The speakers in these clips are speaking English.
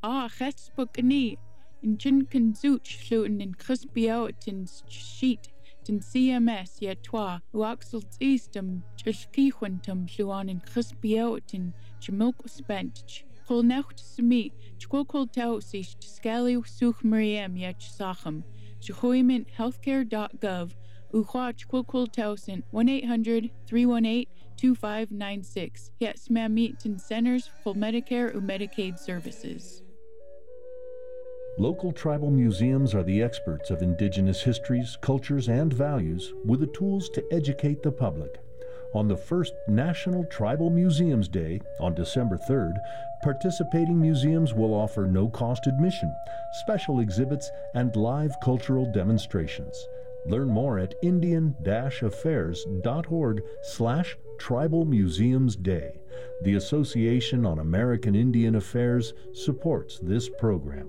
Ah, Chespokani, in Chin Kanzuch, Sluten in Crispiao, tin sheet, tin CMS, yet twa, Uaxels Eastum, Chiskihuantum, Sluan in Chimilk spent. Kol necht smi, chkokol tau sich scali such Mariam yet sachem, Chihoiment healthcare.gov, Uchwa chkokol tausen 1 800 318 2596. Yes, ma'am, meet centers for Medicare or Medicaid services. Local tribal museums are the experts of indigenous histories, cultures, and values with the tools to educate the public. On the first National Tribal Museums Day on December 3rd, participating museums will offer no cost admission, special exhibits, and live cultural demonstrations. Learn more at indian-affairs.org slash Tribal Museums Day. The Association on American Indian Affairs supports this program.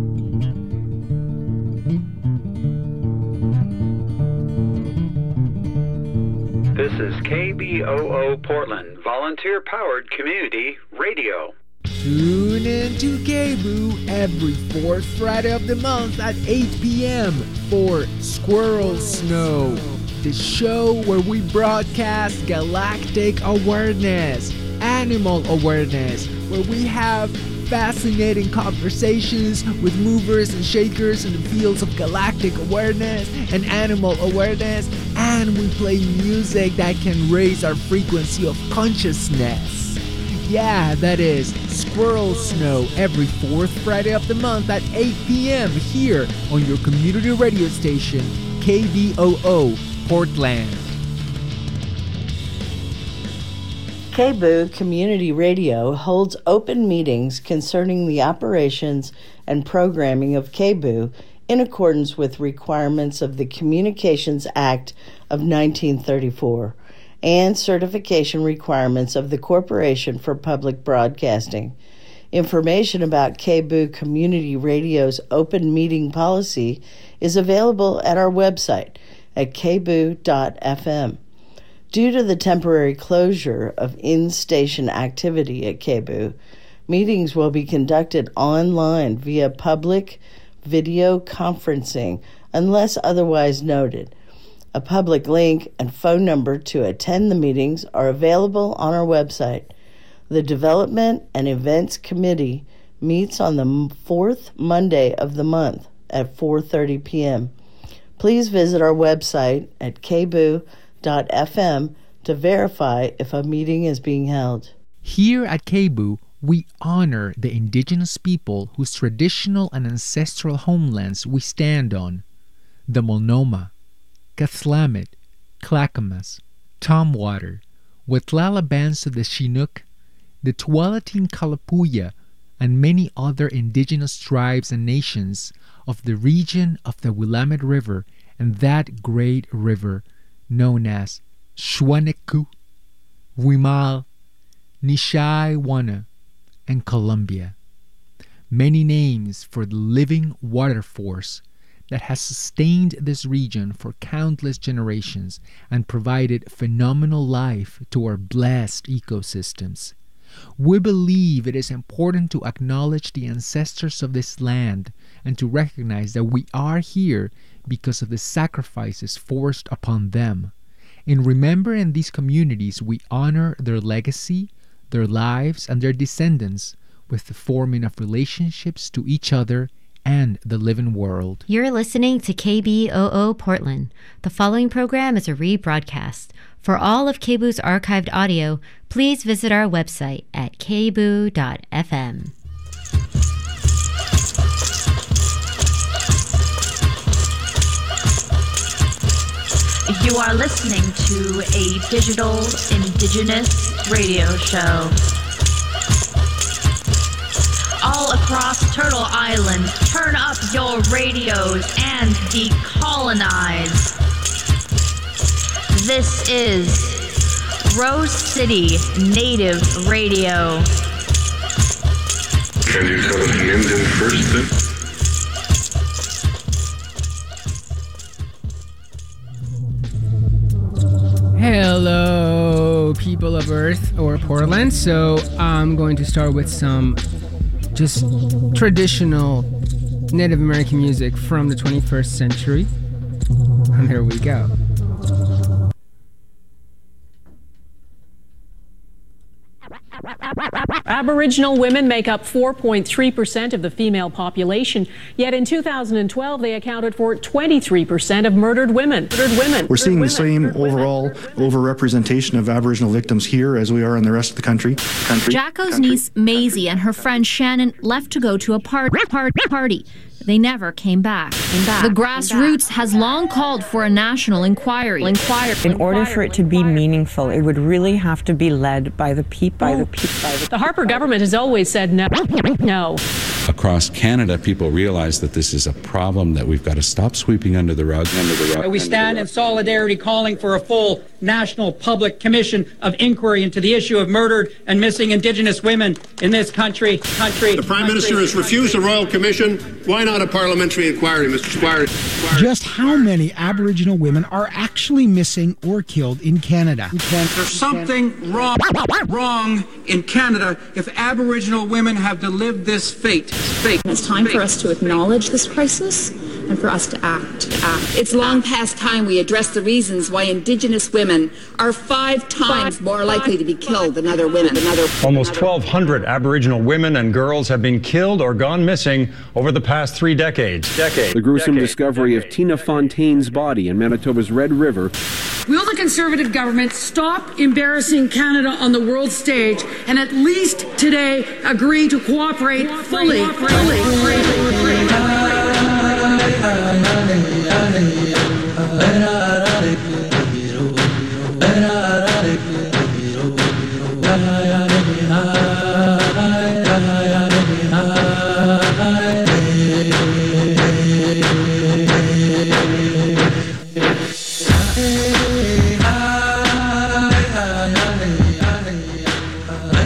This is KBOO Portland, volunteer powered community radio. Tune in to KBOO every fourth Friday of the month at 8 p.m. for Squirrel Snow, the show where we broadcast galactic awareness, animal awareness, where we have fascinating conversations with movers and shakers in the fields of galactic awareness and animal awareness, and we play music that can raise our frequency of consciousness. Yeah, that is Squirrel Snow every fourth Friday of the month at 8 p.m. here on your community radio station, KBOO Portland. KBOO Community Radio holds open meetings concerning the operations and programming of KBOO in accordance with requirements of the Communications Act of 1934 and certification requirements of the Corporation for Public Broadcasting. Information about KBOO Community Radio's open meeting policy is available at our website at kboo.fm. Due to the temporary closure of in station activity at KBOO, meetings will be conducted online via public video conferencing unless otherwise noted. A public link and phone number to attend the meetings are available on our website. The Development and Events Committee meets on the fourth Monday of the month at 4:30 p.m. Please visit our website at kboo.fm to verify if a meeting is being held. Here at KBOO, we honor the indigenous people whose traditional and ancestral homelands we stand on. The Multnomah, Cathlamet, Clackamas, Tumwater, Watlala bands of the Chinook, the Tualatin Kalapuya, and many other indigenous tribes and nations of the region of the Willamette River and that great river known as Shwaneku, Wimal, Nishiwana, and Columbia. Many names for the living water force that has sustained this region for countless generations and provided phenomenal life to our blessed ecosystems. We believe it is important to acknowledge the ancestors of this land and to recognize that we are here because of the sacrifices forced upon them. In remembering these communities, we honor their legacy, their lives, and their descendants with the forming of relationships to each other and the living world. You're listening to KBOO Portland. The following program is a rebroadcast. For all of KBOO's archived audio, please visit our website at kboo.fm. You are listening to a digital indigenous radio show. all across Turtle Island, turn up your radios and decolonize. This is Rose City Native Radio. Can you tell the Indian first then? Hello, people of Earth or Portland. So I'm going to start with some just traditional Native American music from the 21st century. And there we go. Aboriginal women make up 4.3% of the female population, yet in 2012 they accounted for 23% of murdered women. Murdered women. We're seeing the same overall overrepresentation of Aboriginal victims here as we are in the rest of the country. country Jacko's niece Maisie and her friend Shannon left to go to a part, part, party. They never came back. Came back. The grassroots has long called for a national inquiry. inquiry. In order for it to be meaningful, it would really have to be led by the people. By the people. The Harper government has always said no. No. Across Canada, people realize that this is a problem that we've got to stop sweeping under the rug. Under the rug. We stand in solidarity calling for a full national public commission of inquiry into the issue of murdered and missing Indigenous women in this country. Country. The Prime country. Minister has refused a royal commission. Why not a parliamentary inquiry, Mr. Squire? Just how many Aboriginal women are actually missing or killed in Canada? There's something wrong, wrong in Canada if Aboriginal women have to live this fate. Fate. It's time for us to acknowledge this crisis and for us to act. act. It's long past time we address the reasons why Indigenous women are five times more likely to be killed than other women. Than other, Almost 1,200 Aboriginal women and girls have been killed or gone missing over the past three decades. Decade. The gruesome Decade. discovery of Tina Fontaine's body in Manitoba's Red River. Will the Conservative government stop embarrassing Canada on the world stage and at least today agree to cooperate fully?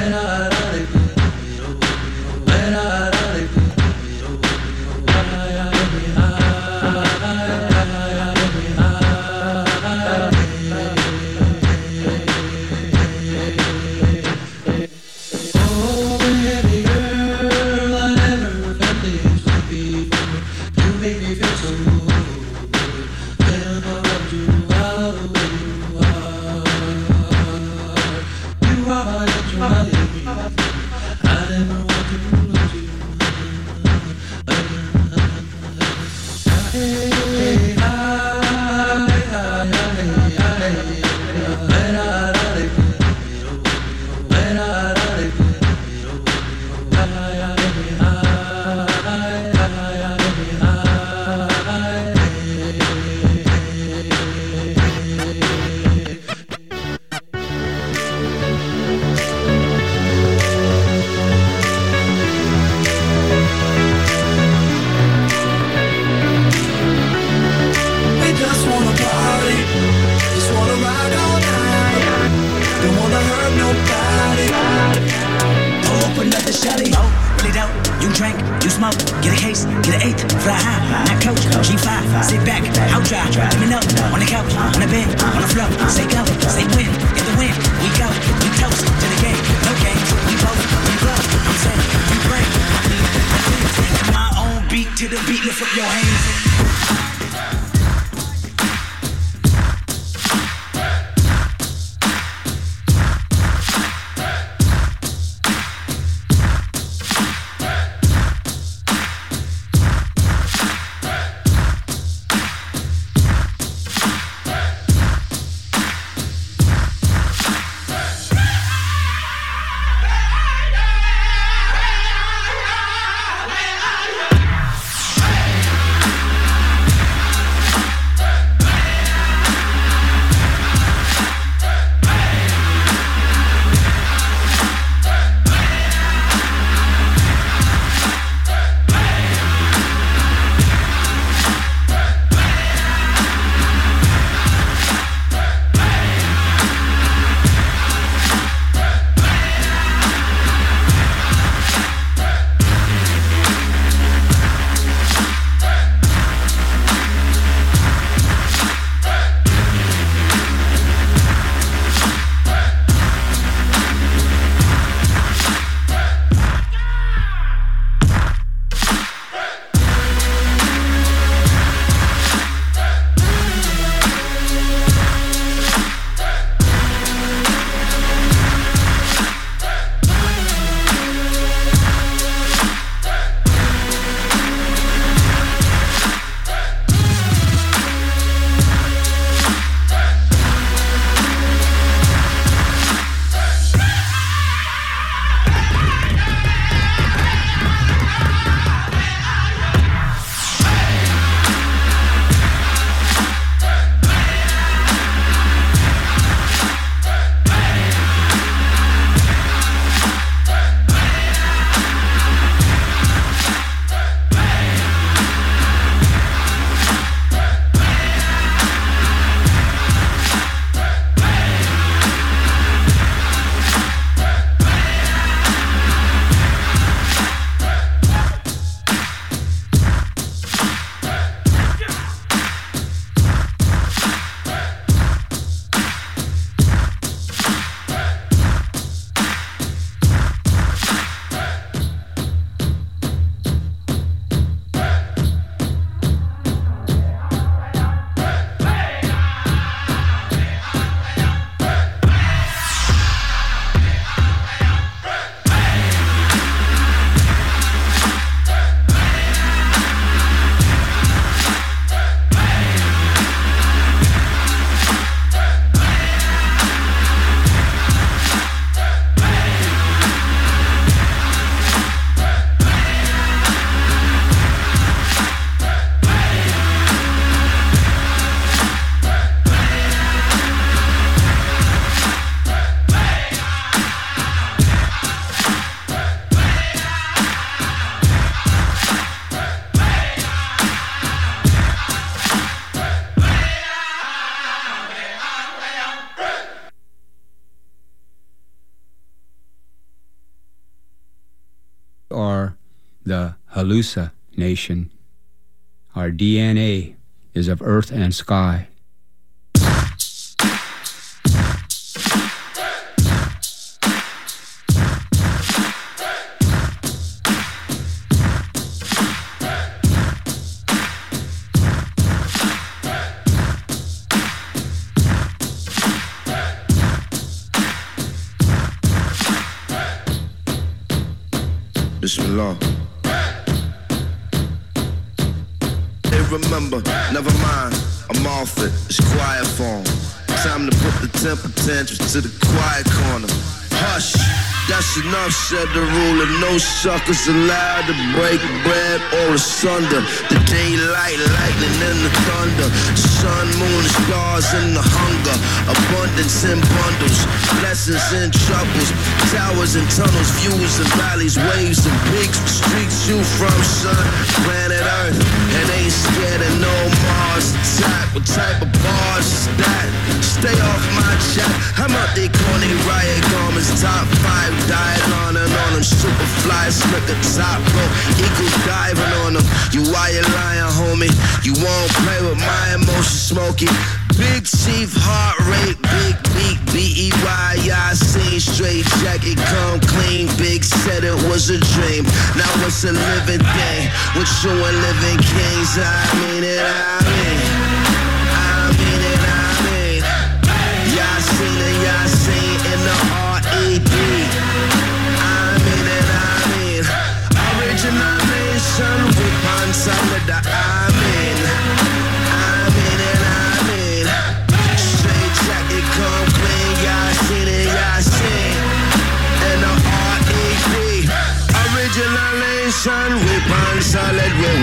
We the Halusa Nation. Our DNA is of earth and sky. Tantrums to the quiet corner. Hush. That's enough, said the ruler. No suckers allowed to break bread or asunder. The daylight, lightning, and the thunder. Sun, moon, stars, and the hunger. Abundance in bundles. Blessings and troubles. Towers and tunnels, views and valleys, waves and peaks. Streets you from, sun, planet Earth. And ain't scared of no Mars attack. What type of bars is that? Stay off my chat. I'm out there, corny riot garments, top five dying on and on them. Super fly, slicker top rope, eagle diving on them. You lying, homie? You won't play with my emotions, smoky. Big chief heart rate, big beat, B-E-Y, I seen straight jacket, come clean, big said it was a dream. Now it's a living thing, with you and living kings, I mean it, I mean.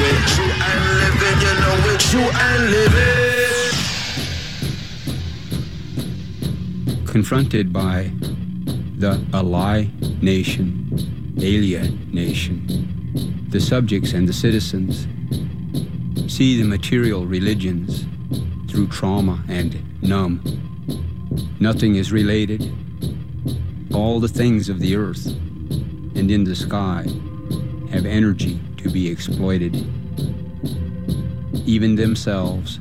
With you and living, you know you and living. confronted by the Alai nation, Alia nation, the subjects and the citizens see the material religions through trauma and numb. Nothing is related. All the things of the earth and in the sky have energy to be exploited. Even themselves,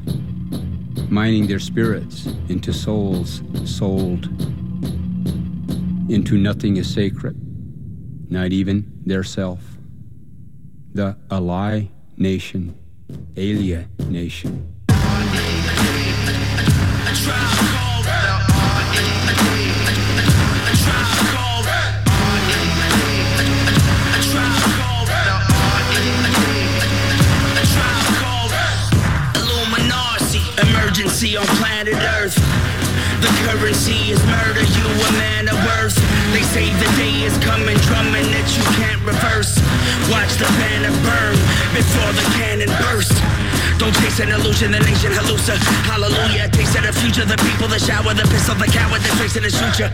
mining their spirits into souls sold. Into nothing is sacred, not even their self. The Alai nation, Alia nation. Emergency on planet Earth. The currency is murder, you a man of worth. They say the day is coming, drumming that you can't reverse. Watch the banner burn before the cannon burst. Don't chase an illusion, the nation hallucina. Hallelujah, taste of the future, the people, the shower, the pistol, the coward, the tracing the ya.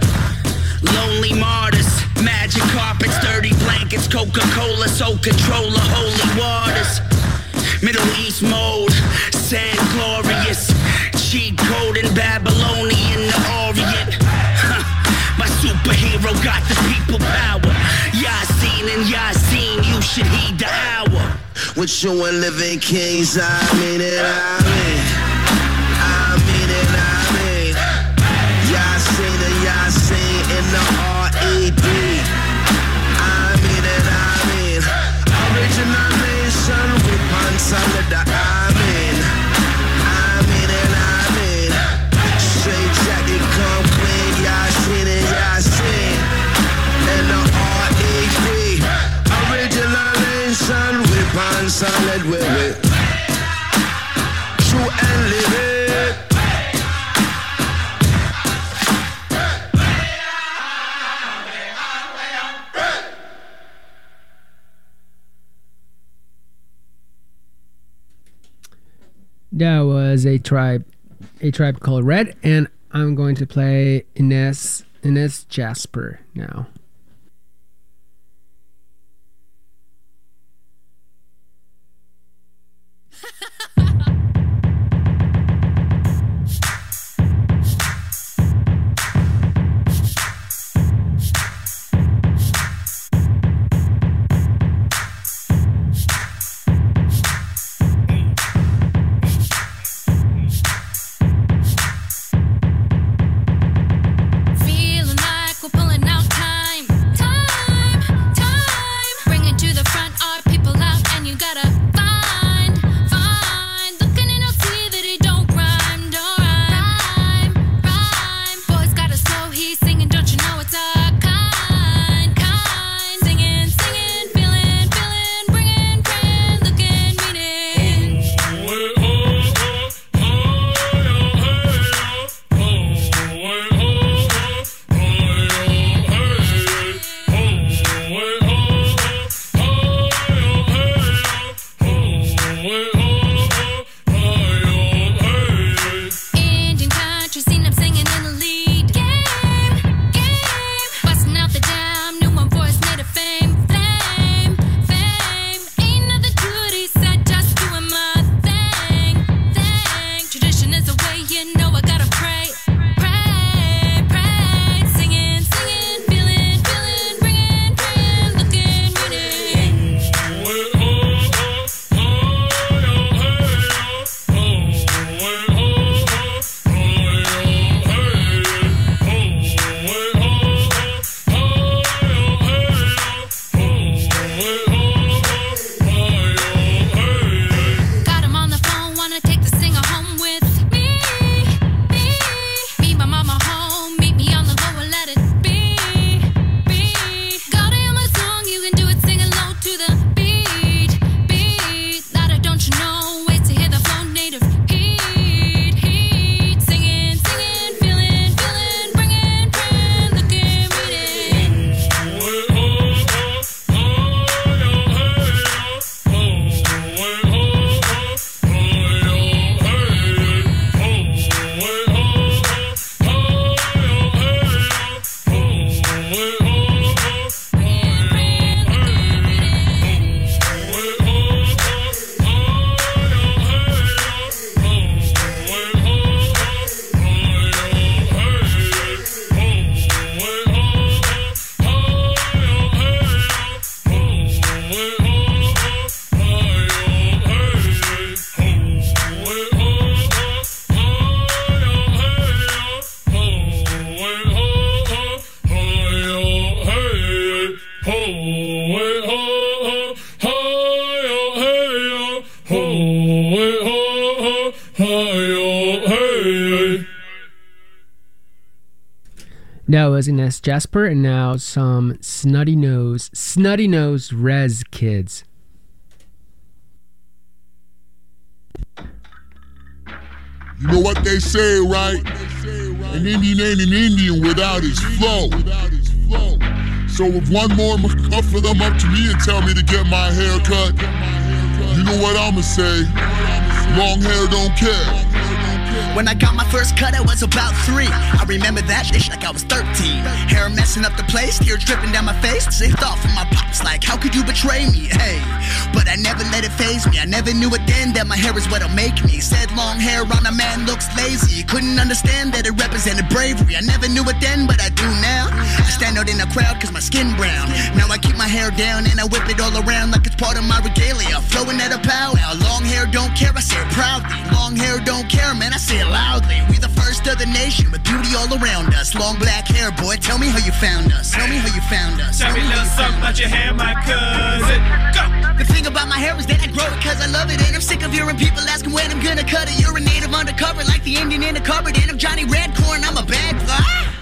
Lonely martyrs, magic carpets, dirty blankets, Coca-Cola, soul controller, holy waters. Middle East mode, sand glorious. Cheat code in Babylonian, the Orient. My superhero got the people power. Yasin and Yasin, you should heed the hour. With you and living kings, I mean it, I mean. I mean it, I mean. Yasin and Yasin in the R-E-D. I mean it, I mean. Original nation with Ponsala, the That was a tribe, a tribe called Red, and I'm going to play Inez Inez Jasper now. Was Inez Jasper, and now some Snotty Nose, Snotty Nose Rez Kids. You know what they say, right? An Indian ain't an Indian without his flow. So if one more McCuffler them up to me and tell me to get my hair cut, you know what I'ma say? Long hair don't care. When I got my first cut, I was about three. I remember that shit like I was 13. Hair messing up the place, tears dripping down my face. They thought from my pops, like, how could you betray me? Hey, but I never let it phase me. I never knew it then that my hair is what'll make me. Said long hair on a man looks lazy. Couldn't understand that it represented bravery. I never knew it then, but I do now. I stand out in the crowd cause my skin brown. Now I keep my hair down and I whip it all around like it's part of my regalia. Flowing at a powwow. Long hair don't care, I say proudly. Long hair don't care, man, I say it loudly. We the first of the nation with beauty all around us. Long black hair, boy, tell me how you found us. Tell me how you found us. Tell me a little something about your hair, my cousin. Go! the thing about my hair is that I grow it cause I love it And I'm sick of hearing people asking when I'm gonna cut it You're a native undercover like the Indian in the cupboard And I'm Johnny Redcorn, I'm a bad ah!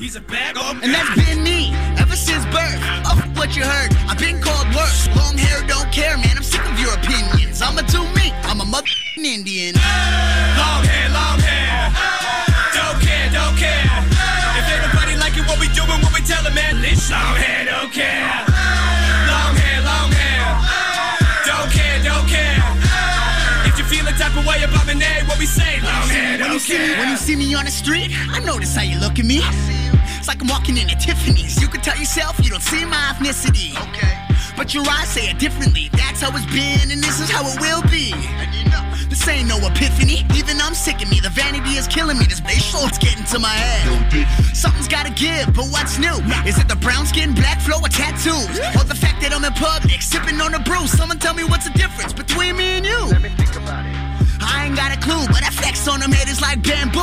He's a bad old And that's been me ever since birth Oh, what you heard, I've been called worse Long hair don't care, man, I'm sick of your opinions I'ma do me, I'm a mother Indian Long hair, long hair. Don't care, don't care. If everybody like it, what we doing, what we tellin', man. This long hair, don't care. Feel of way about my name, what we say, long when you see me, when you see me on the street, I notice how you look at me. It's like I'm walking into Tiffany's. You can tell yourself you don't see my ethnicity. Okay. But your eyes say it differently. That's how it's been, and this is how it will be. And you know, this ain't no epiphany. Even I'm sick of me. The vanity is killing me. This facial it's getting to my head. Something's gotta give, but what's new? Is it the brown skin, black flow, or tattoos? Or the fact that I'm in public, sipping on a brew? Someone tell me what's the difference between me and you? Let me think about it. I ain't got a clue, but I flex on them haters like bamboo.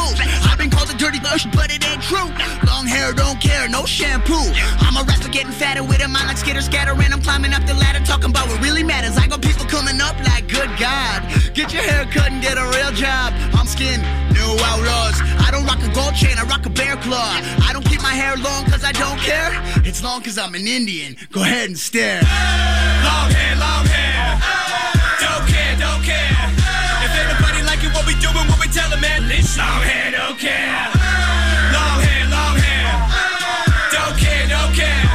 I've been called a dirty bush, but it ain't true. Long hair, don't care, no shampoo. I'm a rapper getting fatter with a mind like skitter scatter, and I'm climbing up the ladder, talking about what really matters. I got people coming up like, good God, get your hair cut and get a real job. I'm skin, new outlaws. I don't rock a gold chain, I rock a bear claw. I don't keep my hair long cause I don't care. It's long cause I'm an Indian. Go ahead and stare. Long hair, long hair. Long hair, don't care. Long hair, long hair. Don't care, don't care.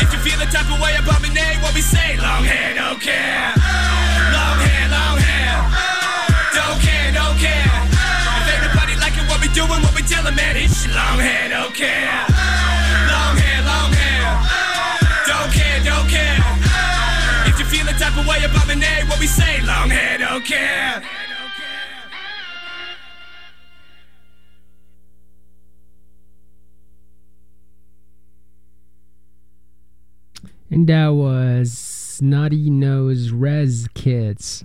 If you feel the type of way about name, what we say, long hair, don't care. Long hair, long hair. Don't care, don't care. If everybody like it, what we doing, what we tellin', man. It's long hair, don't care. Long hair, long hair. Don't care, don't care. If you feel the type of way about my what we say, long hair, don't care. And that was Snotty Nose Rez Kids.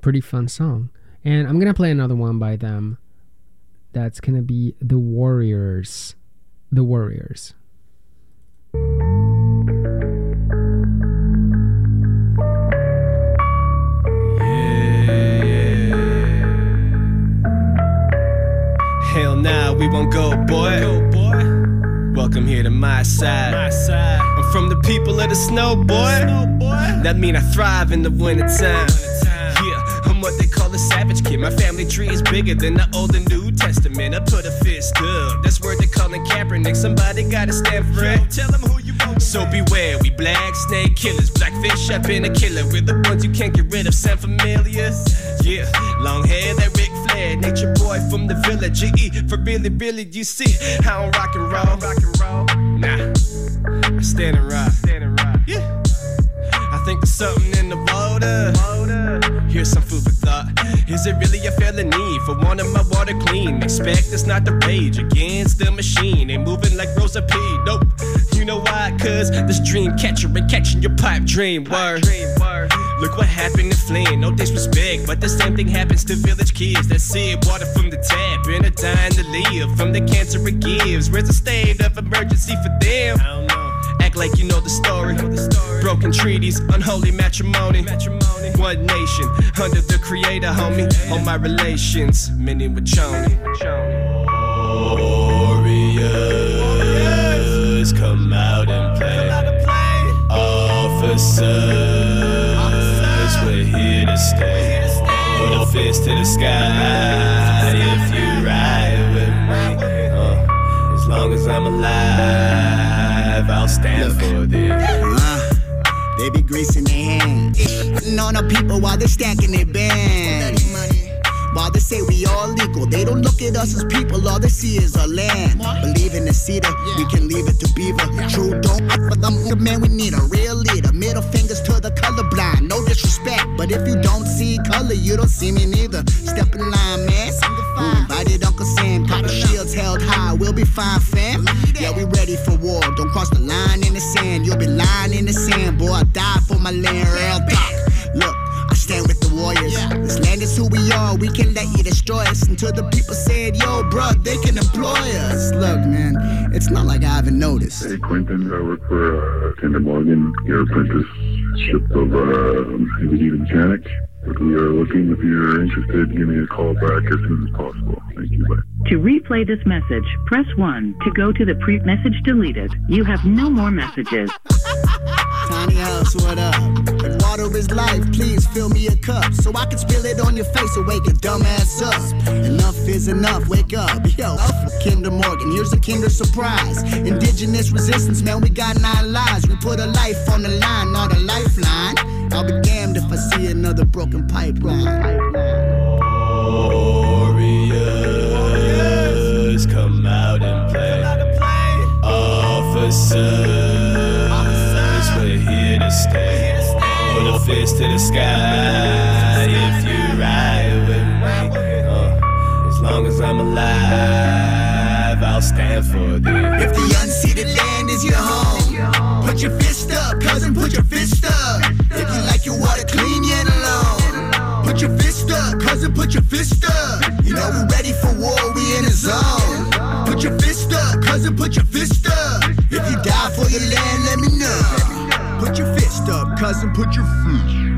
Pretty fun song. And I'm to play another one by them. That's to be The Warriors. The Warriors. Hell nah, we won't go, boy. Welcome here to my side. My side. I'm from the people of the snow, boy. That mean I thrive in the wintertime. Yeah, I'm what they call a savage kid. My family tree is bigger than the Old and New Testament. I put a fist up. That's word they calling Kaepernick. Somebody gotta stand for it. Tell them who you want. So beware, we black snake killers. Blackfish, I've been a killer. We're the ones you can't get rid of. Sound familiar? Yeah, long hair, that Ric Nature boy from the village. GE, for really, really, you see how I'm rock and roll. Rock and roll. Nah, I stand and rock. Stand and rock. Yeah. I think there's something in the water. Here's some food for thought. Is it really a felony for wanting my water clean? Expect it's not the rage against the machine. Ain't moving like Rosa P. Nope. You know why? Cause this dream catcher ain't catching your pipe dream. Word. Look what happened to Flint. No disrespect, but the same thing happens to village kids that sip water from the tap and are dying to live from the cancer it gives. Where's the state of emergency for them? I don't know. Act like you know the story. Broken treaties, unholy matrimony. One nation, under the creator, homie. All my relations, many with Choni. Warriors, come out and play. Officers, we're here to stay. Put a fist to the sky if you ride with me. Uh, as long as I'm alive, I'll stand for this. Uh, they be greasing their hands. Putting On the people while they're stacking their bands. While they say we all equal, they don't look at us as people, all they see is our land. Believe in the cedar, we can leave it to beaver. True, don't for them, man, we need a real leader. Middle fingers to the colorblind, disrespect. But if you don't see color, you don't see me neither. Step in line, man. Who invited Uncle Sam? Got the shields held high, we'll be fine, fam. Yeah, we ready for war. Don't cross the line in the sand, you'll be lying in the sand. Boy, I die for my land, real talk. Look, stand with the warriors. This land is who we are. We can let you destroy us until the people said, Yo, bro, they can employ us. Look, man, it's not like I haven't noticed. Hey, Quentin, I work for uh, Kinder Morgan, your apprenticeship of uh, heavy duty mechanic. If we are looking, if you're interested, give me a call back as soon as possible. Thank you. Bye. To replay this message, press 1. To go to the pre message deleted, you have no more messages. Tiny house, what up? If water is life, please fill me a cup so I can spill it on your face and wake a dumbass up. Enough is enough, wake up. Yo, Kinder Morgan, here's a Kinder surprise. Indigenous resistance, man, we got nine lives. We put a life on the line, not a lifeline. I'll be damned if I see another broken pipeline. Warriors, come out and play. Officers, Fist to the sky if you ride with me. Uh, as long as I'm alive, I'll stand for this. If the unceded land is your home, put your fist up, cousin, put your fist up. If you like your water clean, yet alone. Put your fist up, cousin, put your fist up. You know we're ready for war, we in a zone. Put your fist up, cousin, put your fist up. If you die for your land, cousin, put your fist.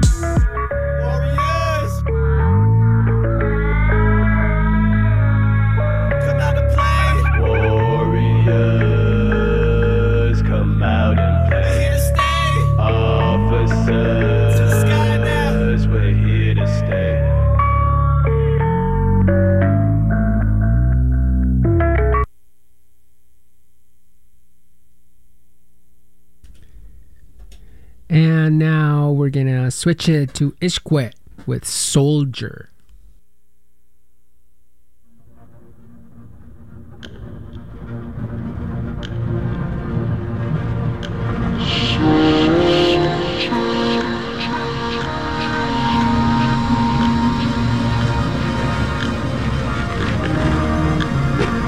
Switch it to Ishkwet with Soldier.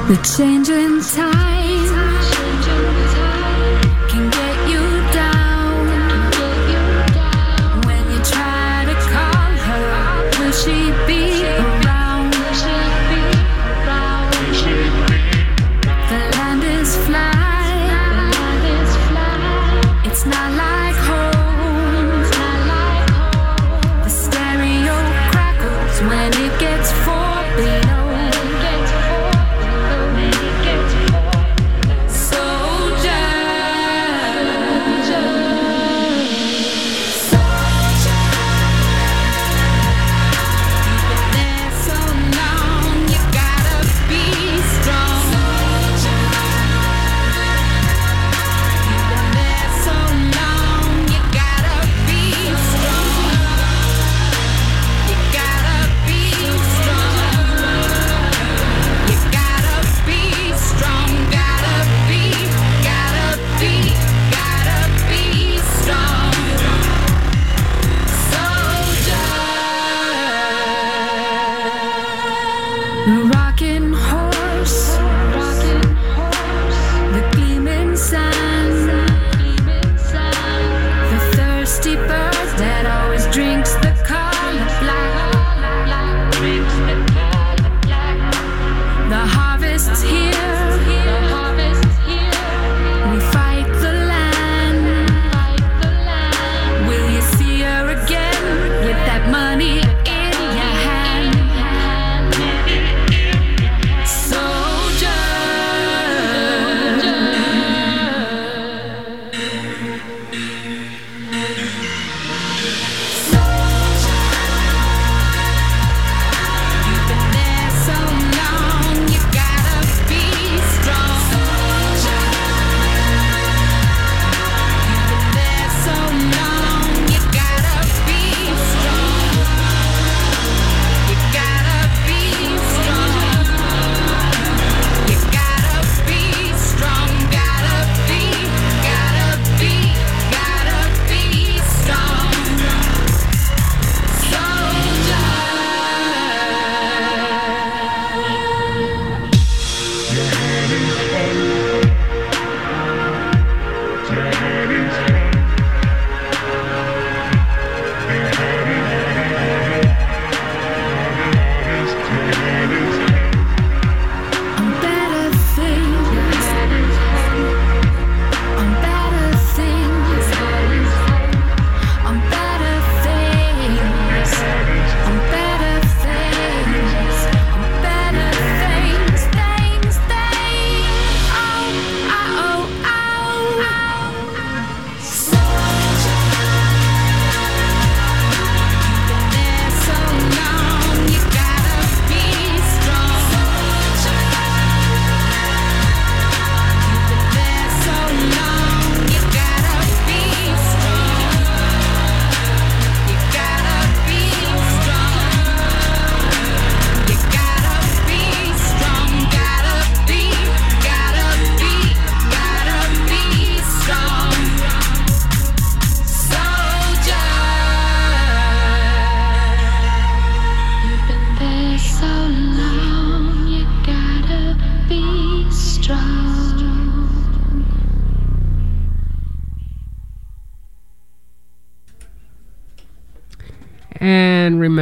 The changing times can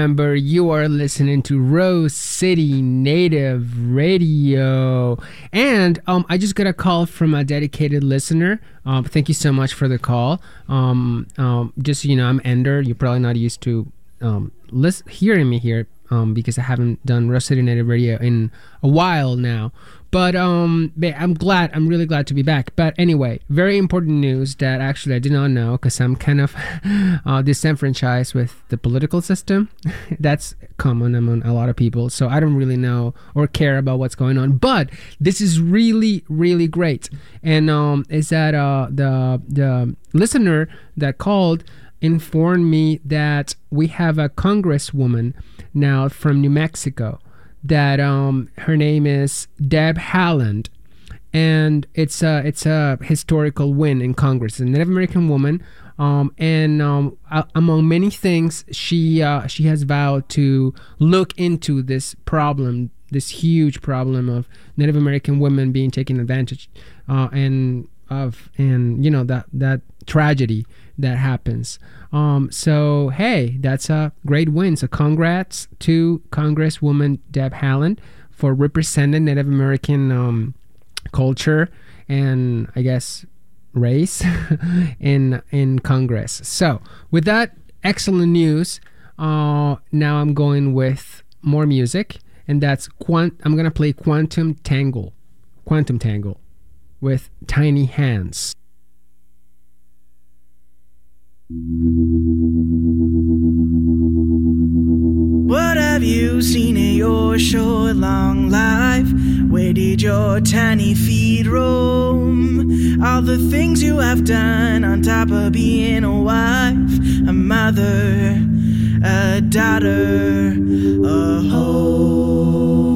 remember, you are listening to Rose City Native Radio. And um, I just got a call from a dedicated listener. Um, thank you so much for the call. Um, um, just so you know, I'm Ender. You're probably not used to um, hearing me here um, because I haven't done Rose City Native Radio in a while now. But um, I'm glad. I'm really glad to be back. But anyway, very important news that actually I did not know because I'm kind of uh, disenfranchised with the political system. That's common among a lot of people. So I don't really know or care about what's going on. But this is really, really great. And um, is that uh, the the listener that called informed me that we have a congresswoman now from New Mexico that um, her name is Deb Haaland, and it's a it's a historical win in Congress. A Native American woman, um, and um, among many things, she uh, she has vowed to look into this problem, this huge problem of Native American women being taken advantage, uh, and of and you know that that tragedy that happens. Um, so hey, that's a great win. So congrats to Congresswoman Deb Haaland for representing Native American um, culture and I guess race in in Congress. So with that excellent news, uh, now I'm going with more music, and that's quant. I'm gonna play Quantum Tangle, Quantum Tangle, with Tiny Hands. What have you seen in your short, long life? Where did your tiny feet roam? All the things you have done on top of being a wife, a mother, a daughter, a home.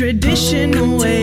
traditional way.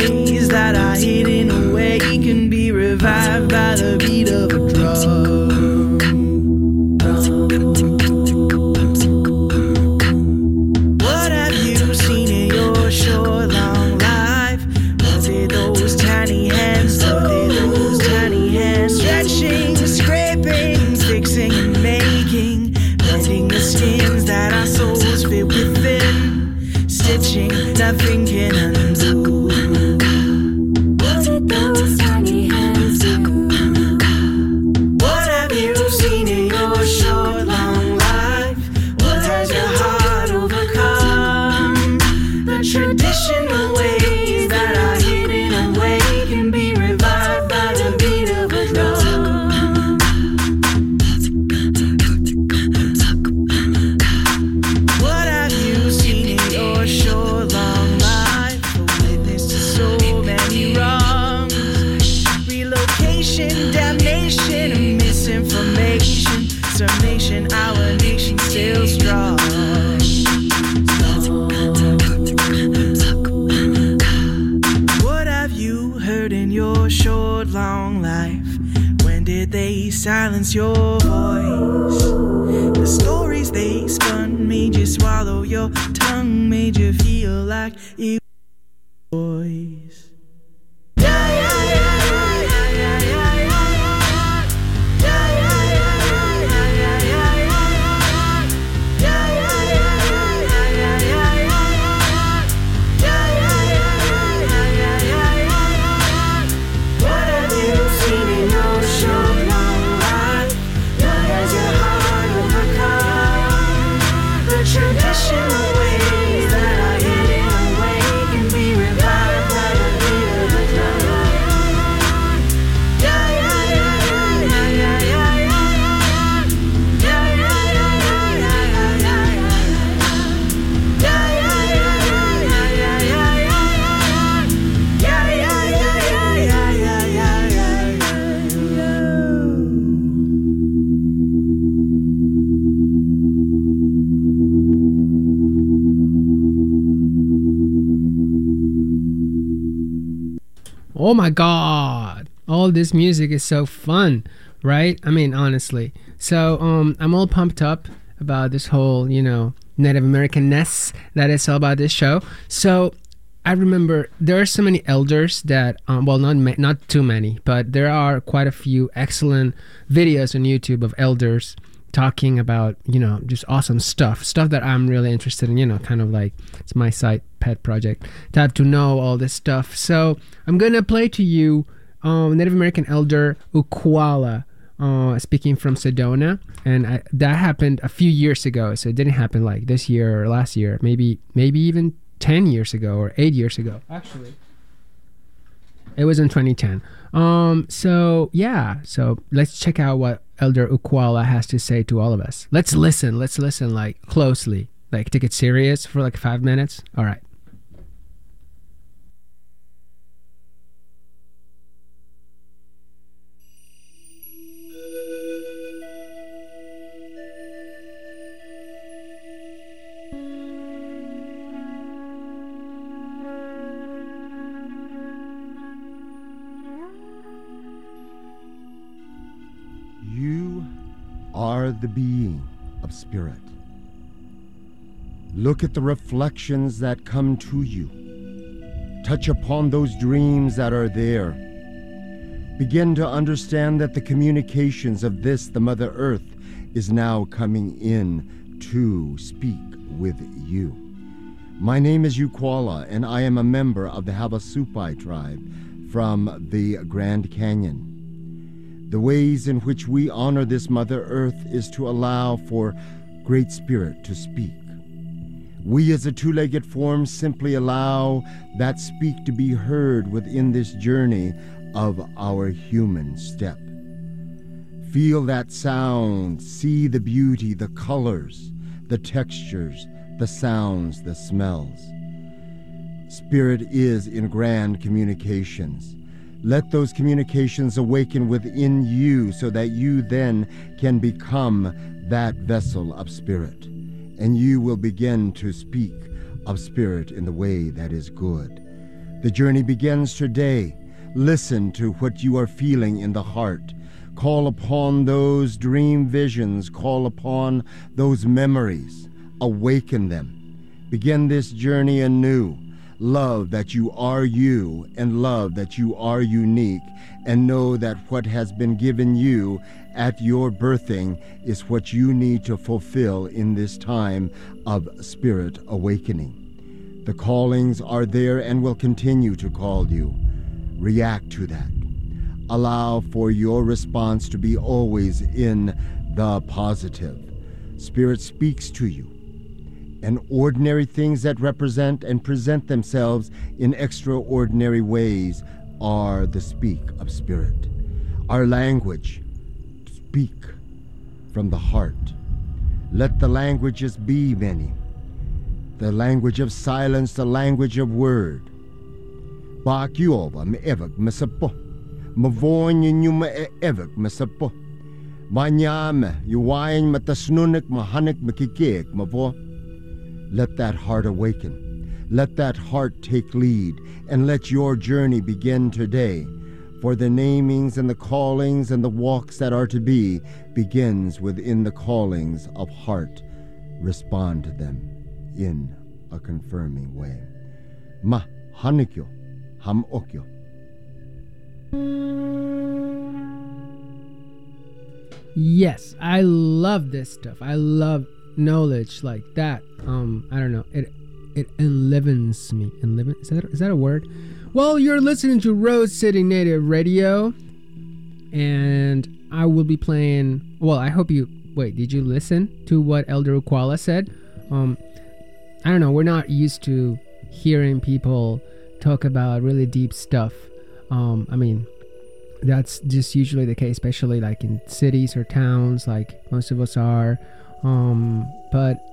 This music is so fun, right? I mean, honestly. So, um I'm all pumped up about this whole, you know, Native Americanness that is all about this show. So I remember there are so many elders that, um, well, not ma- not too many, but there are quite a few excellent videos on YouTube of elders talking about you know just awesome stuff, stuff that I'm really interested in. You know, kind of like it's my side pet project to have to know all this stuff. So I'm gonna play to you um, Native American elder Uqualla. Uh, speaking from Sedona, and I, that happened a few years ago. So it didn't happen like this year or last year. Maybe, maybe even ten years ago or eight years ago. Actually, it was in 2010. Um, so yeah, so let's check out what Elder Uqualla has to say to all of us. Let's listen. Let's listen like closely. Like take it serious for like five minutes. All right. Are the being of spirit. Look at the reflections that come to you. Touch upon those dreams that are there. Begin to understand that the communications of this, the Mother Earth, is now coming in to speak with you. My name is Uqualla, and I am a member of the Havasupai tribe from the Grand Canyon. The ways in which we honor this Mother Earth is to allow for Great Spirit to speak. We as a two legged form simply allow that speak to be heard within this journey of our human step. Feel that sound, see the beauty, the colors, the textures, the sounds, the smells. Spirit is in grand communications. Let those communications awaken within you so that you then can become that vessel of spirit. And you will begin to speak of spirit in the way that is good. The journey begins today. Listen to what you are feeling in the heart. Call upon those dream visions. Call upon those memories. Awaken them. Begin this journey anew. Love that you are you and love that you are unique, and know that what has been given you at your birthing is what you need to fulfill in this time of spirit awakening. The callings are there and will continue to call you. React to that. Allow for your response to be always in the positive. Spirit speaks to you and ordinary things that represent and present themselves in extraordinary ways are the speak of spirit. Our language, speak from the heart. Let the languages be many. The language of silence, the language of word. Bak yova me evak mesapo. Mavonya nyuma e evak mesapo. Banyame, yuwain matasnunik mahanik makikik mavo. Let that heart awaken. Let that heart take lead, and let your journey begin today. For the namings and the callings and the walks that are to be begins within the callings of heart. Respond to them in a confirming way. Ma hanikyo ham okyo. Yes, I love this stuff. I love knowledge like that. Um, I don't know. It it enlivens me. Enliven is that is that a word? Well, you're listening to Rose City Native Radio, and I will be playing. Well, I hope you wait. Did you listen to what Elder Uqualla said? Um, I don't know. We're not used to hearing people talk about really deep stuff. Um, I mean, that's just usually the case, especially like in cities or towns, like most of us are. Um, but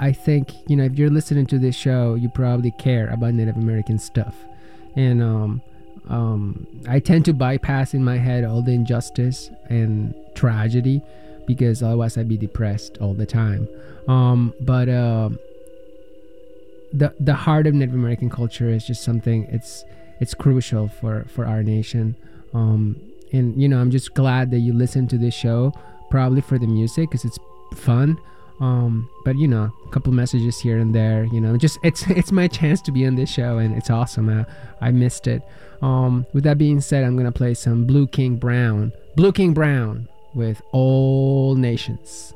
I think you know if you're listening to this show, you probably care about Native American stuff, and um, um, I tend to bypass in my head all the injustice and tragedy because otherwise I'd be depressed all the time. Um, but uh, the the heart of Native American culture is just something it's it's crucial for for our nation. Um, and you know I'm just glad that you listen to this show, probably for the music because it's fun. Um, but you know, a couple messages here and there. You know, just it's it's my chance to be on this show, and it's awesome. I, I missed it. Um, with that being said, I'm gonna play some Blue King Brown, Blue King Brown with All Nations.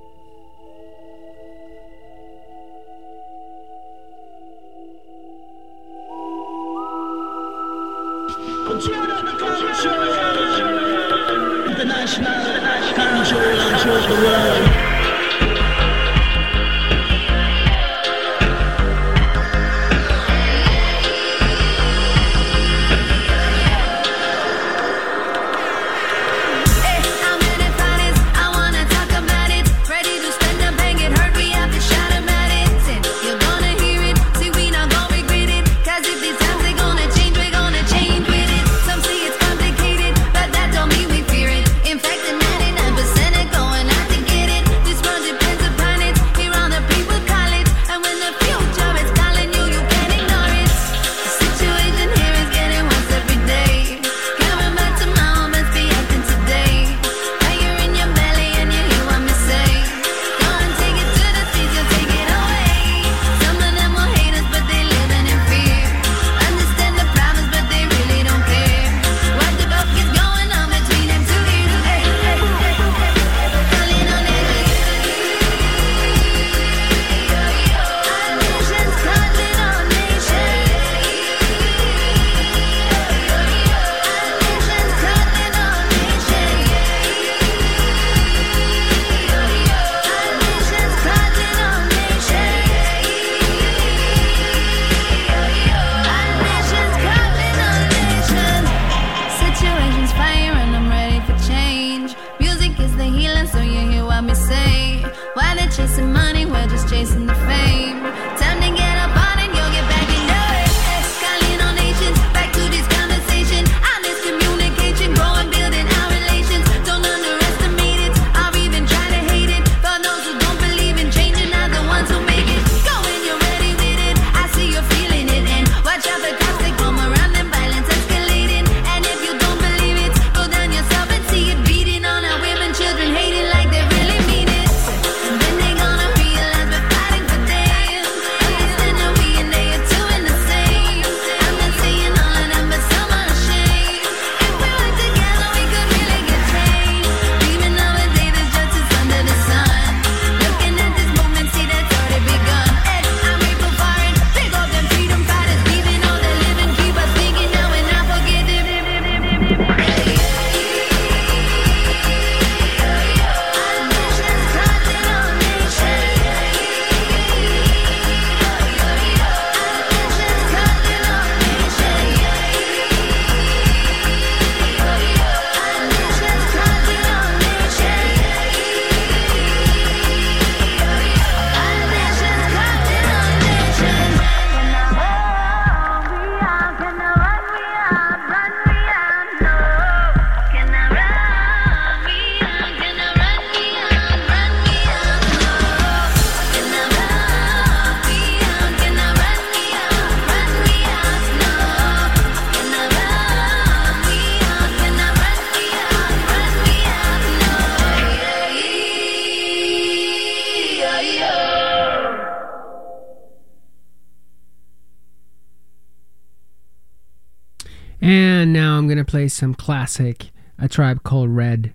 And now I'm going to play some classic A Tribe Called Red.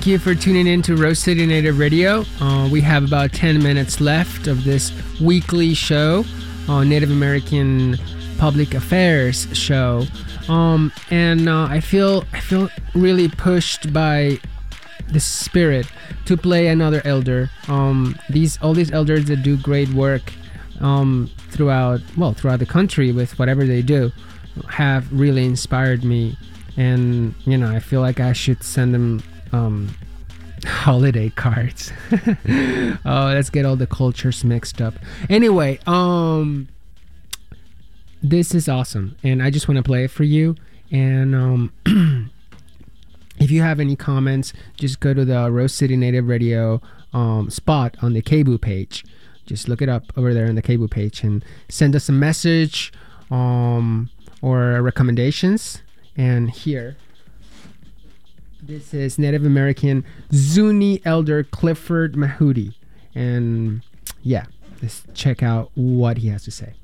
Thank you for tuning in to Rose City Native Radio. Uh, we have about 10 minutes left of this weekly show, uh, Native American Public Affairs show. Um, and uh, I feel I feel really pushed by the spirit to play another elder. Um, these all these elders that do great work um, throughout well throughout the country with whatever they do have really inspired me and you know i feel like i should send them um, holiday cards. Oh let's get all the cultures mixed up. Anyway um this is awesome and i just want to play it for you and um if you have any comments just go to the rose city native radio um, spot on the KBOO page. Just look it up over there on the KBOO page and send us a message um, or recommendations and here this is native american zuni elder clifford mahooty. And yeah let's check out what he has to say.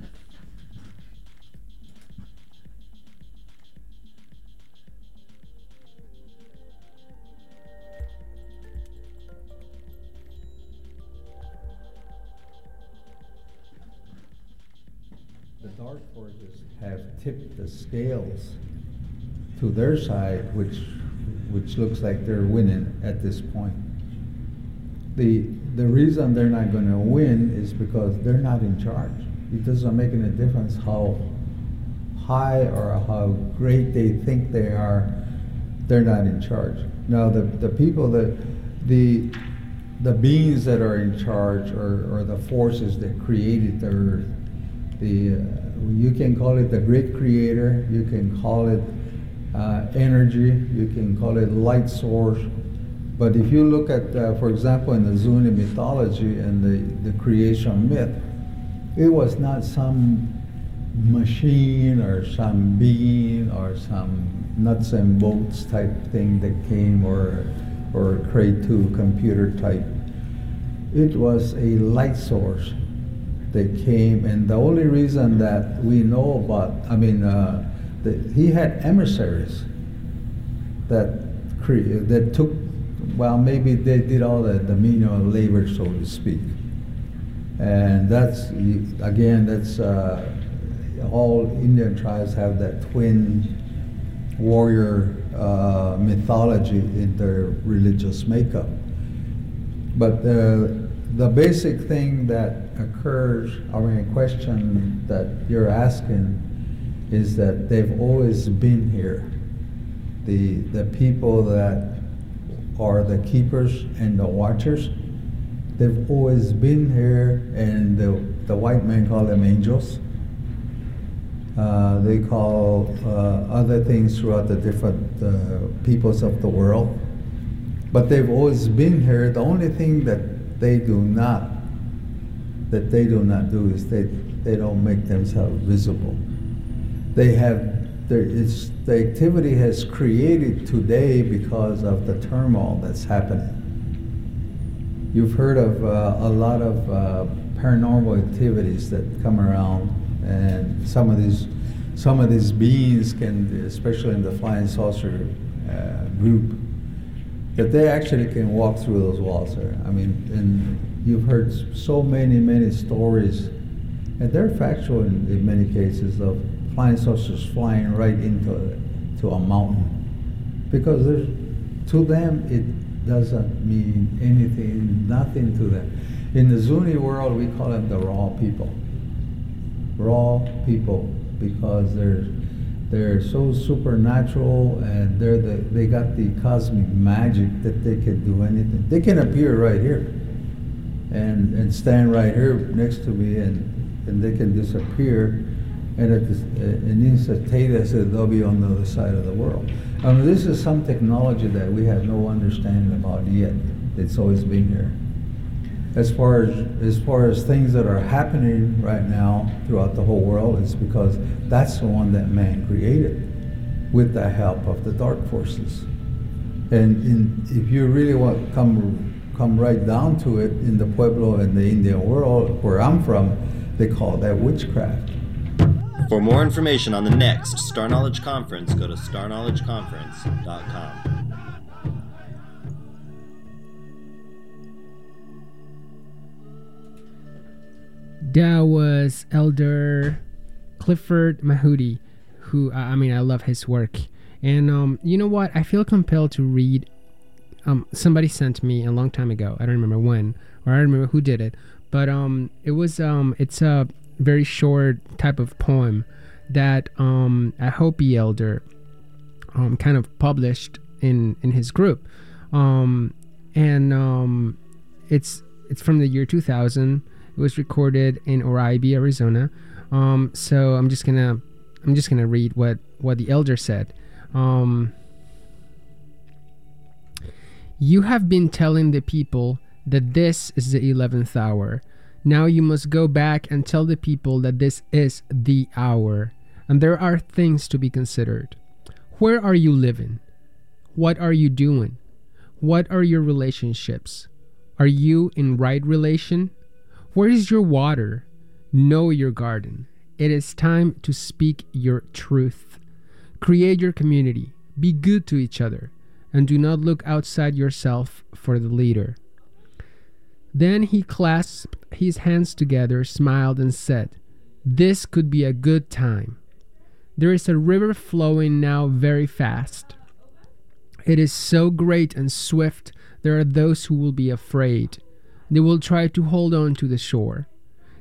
The dark forces have tipped the scales to their side, which which looks like they're winning at this point. The the reason they're not going to win is because they're not in charge. It doesn't make any difference how high or how great they think they are. They're not in charge. Now the the people that the the beings that are in charge or, or the forces that created the earth the uh, you can call it the great creator you can call it uh, energy you can call it light source. But if you look at uh, for example in the zuni mythology and the, the creation myth it was not some machine or some being or some nuts and bolts type thing that came or or crate to computer type. It was a light source that came, and the only reason that we know about, I mean, uh, he had emissaries that cre- that took, well, maybe they did all the, the menial labor, so to speak. And that's, again, that's, uh, all Indian tribes have that twin warrior uh, mythology in their religious makeup. But the, the basic thing that occurs, I mean, question that you're asking is that they've always been here. The, the people that are the keepers and the watchers, they've always been here, and the, the white men call them angels. Uh, they call uh, other things throughout the different uh, peoples of the world. But they've always been here. The only thing that they do not that they do not do is they they don't make themselves visible. They have there it's the activity has created today because of the turmoil that's happening. You've heard of uh, a lot of uh, paranormal activities that come around, and some of these some of these beings can, especially in the flying saucer uh, group, that they actually can walk through those walls there. I mean, and you've heard so many, many stories, and they're factual in, in many cases of flying saucers flying right into a, to a mountain, because to them it doesn't mean anything, nothing to them. In the Zuni world, we call them the raw people. Raw people, because they're they're so supernatural and they're the, they got the cosmic magic that they can do anything. They can appear right here and, and stand right here next to me and, and they can disappear and it, it a theta as a W on the other side of the world. I mean, this is some technology that we have no understanding about yet. It's always been here. As far as as far as things that are happening right now throughout the whole world, it's because that's the one that man created with the help of the dark forces. And in, if you really want to come come right down to it, in the Pueblo and the Indian world where I'm from, they call that witchcraft. For more information on the next Star Knowledge Conference, go to starknowledgeconference.com. That was Elder Clifford Mahooty, who I mean I love his work. And um, you know what? I feel compelled to read. Um, somebody sent me a long time ago. I don't remember when, or I don't remember who did it. But um, it was um, it's a very short type of poem that um, a Hopi elder um, kind of published in in his group, um, and um, it's it's from the year 2000. It was recorded in Oraibi, Arizona. Um, so I'm just gonna I'm just gonna read what what the elder said. Um, you have been telling the people that this is the eleventh hour. Now you must go back and tell the people that this is the hour, and there are things to be considered. Where are you living? What are you doing? What are your relationships? Are you in right relation? Where is your water? Know your garden. It is time to speak your truth. Create your community. Be good to each other. And do not look outside yourself for the leader. Then he clasped his hands together, smiled, and said, This could be a good time. There is a river flowing now very fast. It is so great and swift, there are those who will be afraid. They will try to hold on to the shore.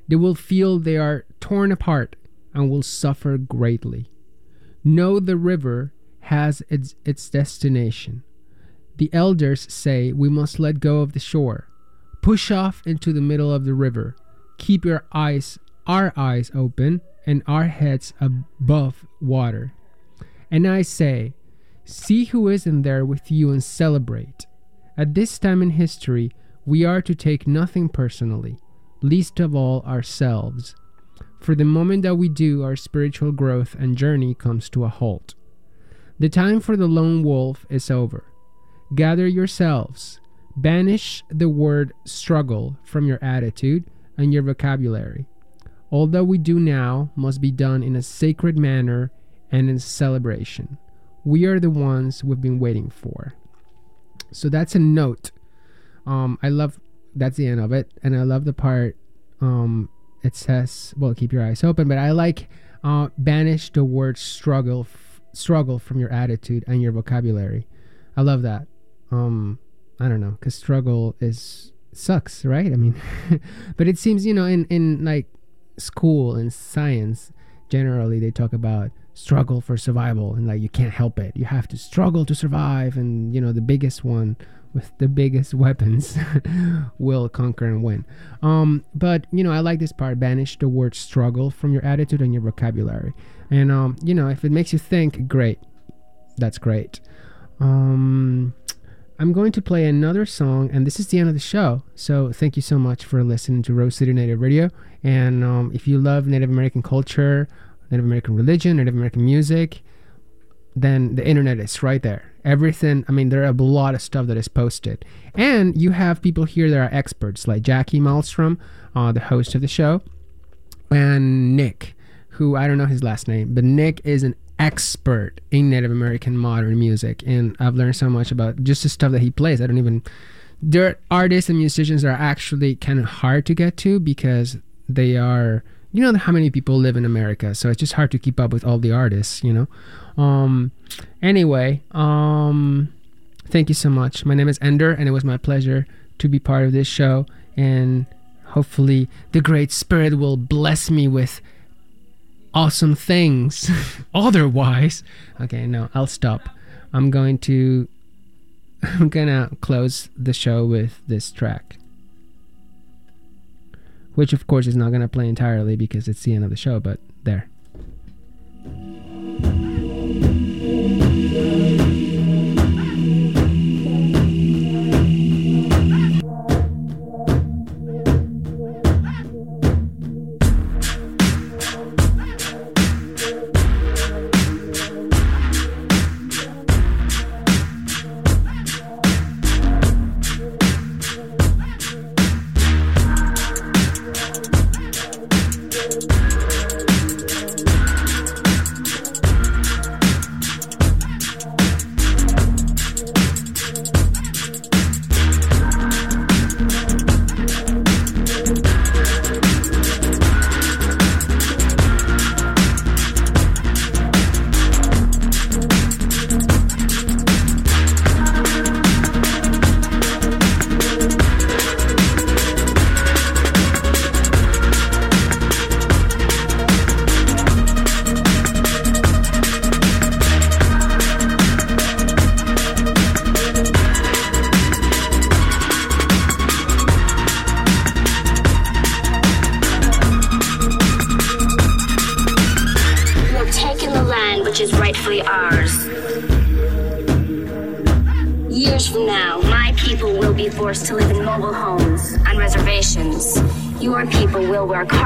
They will feel they are torn apart and will suffer greatly. Know the river has its, its destination. The elders say we must let go of the shore. Push off into the middle of the river. Keep your eyes, our eyes open and our heads above water. And I say, see who is in there with you and celebrate. At this time in history, we are to take nothing personally, least of all ourselves. For the moment that we do, our spiritual growth and journey comes to a halt. The time for the lone wolf is over. Gather yourselves. Banish the word struggle from your attitude and your vocabulary. All that we do now must be done in a sacred manner and in celebration. We are the ones we've been waiting for. So that's a note. Um, I love that's the end of it, and I love the part. Um, it says, "Well, keep your eyes open," but I like uh, banish the word struggle, struggle from your attitude and your vocabulary. I love that. Um, I don't know, because struggle is sucks, right? I mean, but it seems you know in in like school and science generally they talk about struggle for survival and like you can't help it. You have to struggle to survive and you know the biggest one with the biggest weapons will conquer and win. Um but you know i like this part banish the word struggle from your attitude and your vocabulary. And um you know if it makes you think great. That's great. Um I'm going to play another song, and this is the end of the show. So, thank you so much for listening to Rose City Native Radio. And um, if you love Native American culture, Native American religion, Native American music, then the internet is right there. Everything, I mean, there are a lot of stuff that is posted. And you have people here that are experts, like Jackie Malmstrom, uh, the host of the show, and Nick, who I don't know his last name, but Nick is an expert in Native American modern music, and I've learned so much about just the stuff that he plays. I don't even. There are artists and musicians that are actually kind of hard to get to because they are. You know how many people live in America, so it's just hard to keep up with all the artists. You know. Um. Anyway. Um. Thank you so much. My name is Ender, and it was my pleasure to be part of this show. And hopefully, the Great Spirit will bless me with awesome things. Otherwise, okay, no, I'll stop. I'm going to I'm gonna close the show with this track. Which of course is not gonna play entirely because it's the end of the show, but there.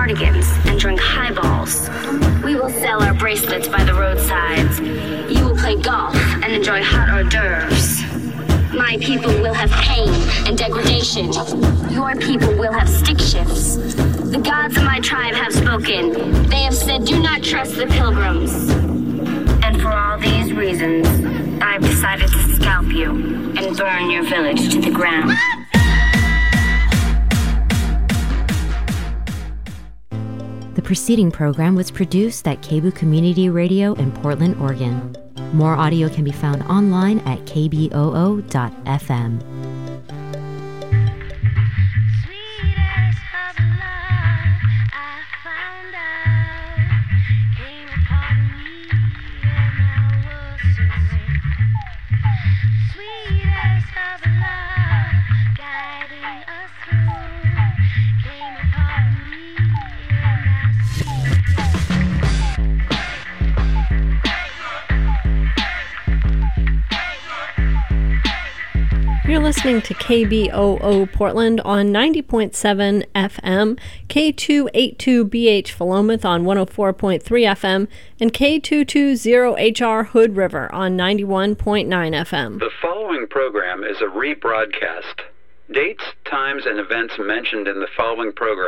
Cardigans and drink highballs. We will sell our bracelets by the roadsides. You will play golf and enjoy hot hors d'oeuvres. My people will have pain and degradation. Your people will have stick shifts. The gods of my tribe have spoken. They have said, do not trust the pilgrims. And for all these reasons, I've decided to scalp you and burn your village to the ground. Preceding program was produced at KBOO Community Radio in Portland, Oregon. More audio can be found online at kboo.fm. listening to KBOO Portland on 90.7 FM, K282BH Philomath on 104.3 FM, and K220HR Hood River on 91.9 FM. The following program is a rebroadcast. Dates, times, and events mentioned in the following program